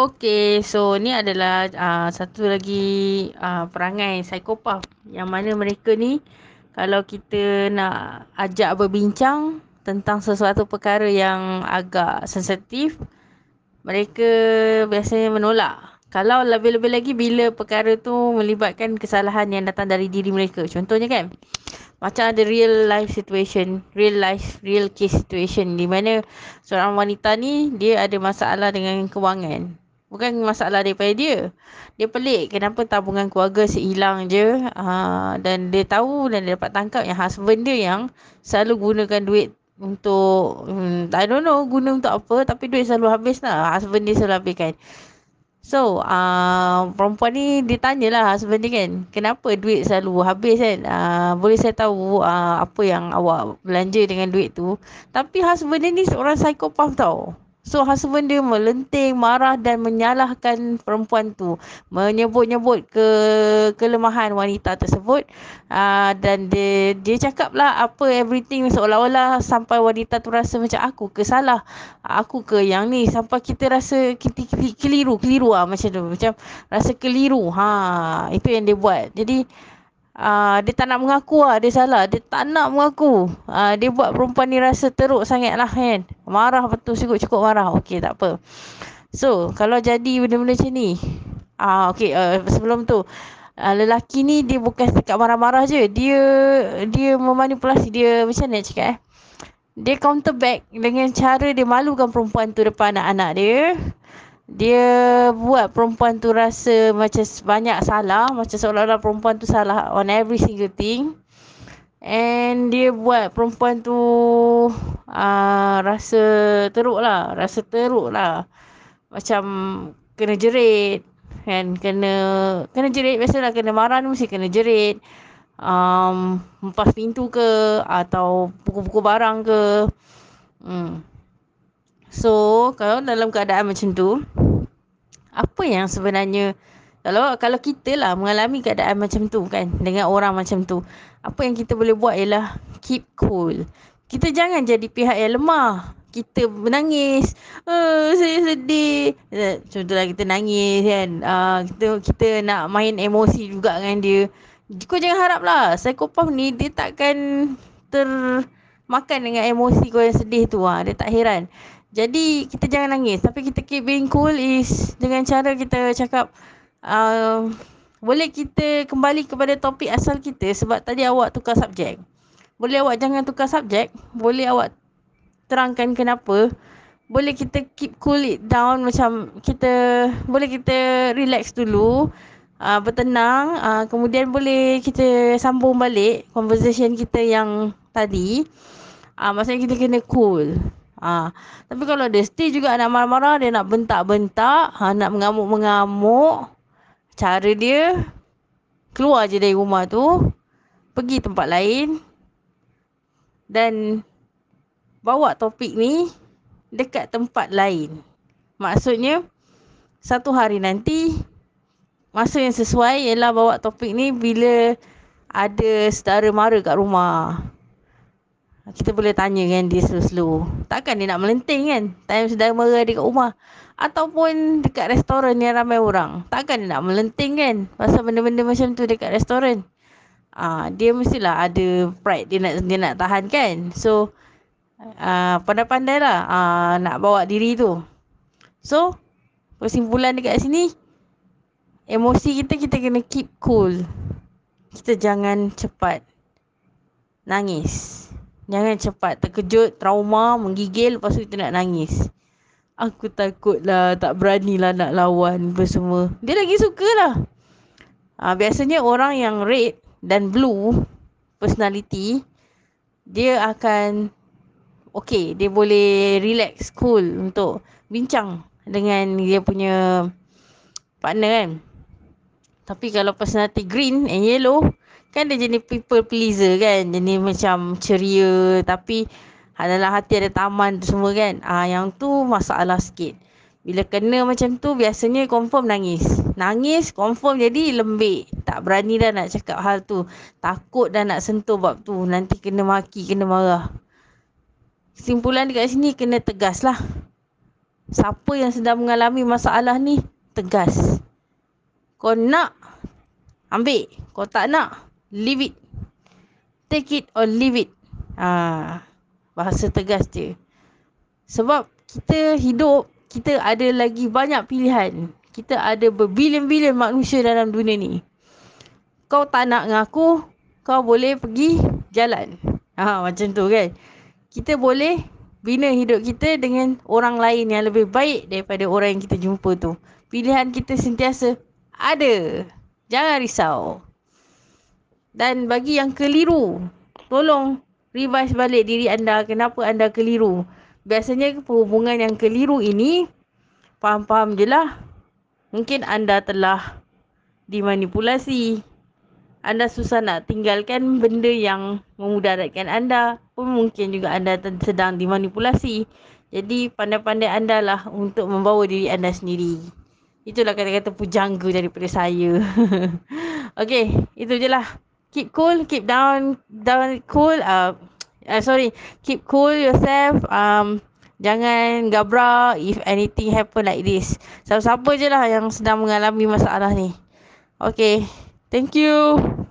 Okey, so ni adalah uh, satu lagi uh, perangai psikopat yang mana mereka ni kalau kita nak ajak berbincang tentang sesuatu perkara yang agak sensitif, mereka biasanya menolak. Kalau lebih-lebih lagi bila perkara tu melibatkan kesalahan yang datang dari diri mereka. Contohnya kan, macam ada real life situation, real life, real case situation di mana seorang wanita ni dia ada masalah dengan kewangan. Bukan masalah daripada dia. Dia pelik kenapa tabungan keluarga sehilang je. Uh, dan dia tahu dan dia dapat tangkap yang husband dia yang selalu gunakan duit untuk, hmm, I don't know guna untuk apa. Tapi duit selalu habis lah. Husband dia selalu habiskan. So, uh, perempuan ni dia tanyalah husband dia kan. Kenapa duit selalu habis kan? Uh, boleh saya tahu uh, apa yang awak belanja dengan duit tu. Tapi husband dia ni seorang psikopat tau. So husband dia melenting, marah dan menyalahkan perempuan tu. Menyebut-nyebut ke kelemahan wanita tersebut. Uh, dan dia dia cakap lah apa everything seolah-olah sampai wanita tu rasa macam aku ke salah. Aku ke yang ni. Sampai kita rasa kita keliru. Keliru lah macam tu. Macam rasa keliru. Ha, itu yang dia buat. Jadi Uh, dia tak nak mengaku lah dia salah. Dia tak nak mengaku. Uh, dia buat perempuan ni rasa teruk sangat lah kan. Marah betul cukup-cukup marah. Okey tak apa. So kalau jadi benda-benda macam ni. Uh, Okey uh, sebelum tu. Uh, lelaki ni dia bukan setakat marah-marah je. Dia dia memanipulasi. Dia macam mana cakap eh. Dia counter back dengan cara dia malukan perempuan tu depan anak-anak dia dia buat perempuan tu rasa macam banyak salah macam seolah-olah perempuan tu salah on every single thing. And dia buat perempuan tu uh, rasa teruk lah rasa teruk lah. Macam kena jerit kan? Kena kena jerit biasalah kena marah ni mesti kena jerit. Um, pintu ke atau pukul-pukul barang ke. Hmm. So, kalau dalam keadaan macam tu, apa yang sebenarnya kalau kalau kita lah mengalami keadaan macam tu kan dengan orang macam tu, apa yang kita boleh buat ialah keep cool. Kita jangan jadi pihak yang lemah. Kita menangis. Oh, saya sedih. Contohlah kita nangis kan. Uh, kita kita nak main emosi juga dengan dia. Kau jangan harap lah. Psikopat ni dia takkan termakan dengan emosi kau yang sedih tu. Ha. Dia tak heran. Jadi kita jangan nangis tapi kita keep being cool is dengan cara kita cakap uh, boleh kita kembali kepada topik asal kita sebab tadi awak tukar subjek. Boleh awak jangan tukar subjek, boleh awak terangkan kenapa. Boleh kita keep cool it down macam kita boleh kita relax dulu. Uh, bertenang uh, kemudian boleh kita sambung balik conversation kita yang tadi uh, maksudnya kita kena cool Ha. Tapi kalau dia still juga nak marah-marah, dia nak bentak-bentak, ha, nak mengamuk-mengamuk, cara dia keluar je dari rumah tu, pergi tempat lain dan bawa topik ni dekat tempat lain. Maksudnya, satu hari nanti, masa yang sesuai ialah bawa topik ni bila ada saudara mara kat rumah. Kita boleh tanya kan dia slow-slow. Takkan dia nak melenting kan? Time sedang merah dia kat rumah. Ataupun dekat restoran yang ramai orang. Takkan dia nak melenting kan? Pasal benda-benda macam tu dekat restoran. Ah, dia mestilah ada pride dia nak dia nak tahan kan? So, ah, pandai-pandai lah ah, nak bawa diri tu. So, kesimpulan dekat sini, emosi kita, kita kena keep cool. Kita jangan cepat nangis. Jangan cepat terkejut, trauma, menggigil lepas tu kita nak nangis. Aku takut lah, tak berani lah nak lawan apa semua. Dia lagi suka lah. Ha, biasanya orang yang red dan blue personality, dia akan okay, dia boleh relax, cool untuk bincang dengan dia punya partner kan. Tapi kalau personality green and yellow, Kan dia jenis people pleaser kan. Jenis macam ceria. Tapi dalam hati ada taman tu semua kan. Ah Yang tu masalah sikit. Bila kena macam tu biasanya confirm nangis. Nangis confirm jadi lembik. Tak berani dah nak cakap hal tu. Takut dah nak sentuh bab tu. Nanti kena maki, kena marah. Kesimpulan dekat sini kena tegas lah. siapa yang sedang mengalami masalah ni, tegas. Kau nak, ambil. Kau tak nak, leave it. Take it or leave it. Ha, bahasa tegas dia. Sebab kita hidup, kita ada lagi banyak pilihan. Kita ada berbilion-bilion manusia dalam dunia ni. Kau tak nak ngaku, kau boleh pergi jalan. Ha, macam tu kan. Kita boleh bina hidup kita dengan orang lain yang lebih baik daripada orang yang kita jumpa tu. Pilihan kita sentiasa ada. Jangan risau. Dan bagi yang keliru, tolong revise balik diri anda kenapa anda keliru. Biasanya perhubungan yang keliru ini, faham-faham je lah. Mungkin anda telah dimanipulasi, anda susah nak tinggalkan benda yang memudaratkan anda pun mungkin juga anda sedang dimanipulasi. Jadi pandai-pandai anda lah untuk membawa diri anda sendiri. Itulah kata-kata pujangga daripada saya. okay, itu je lah. Keep cool, keep down, down cool. Uh, uh, sorry, keep cool yourself. Um, jangan gabra if anything happen like this. Siapa-siapa je lah yang sedang mengalami masalah ni. Okay, Thank you.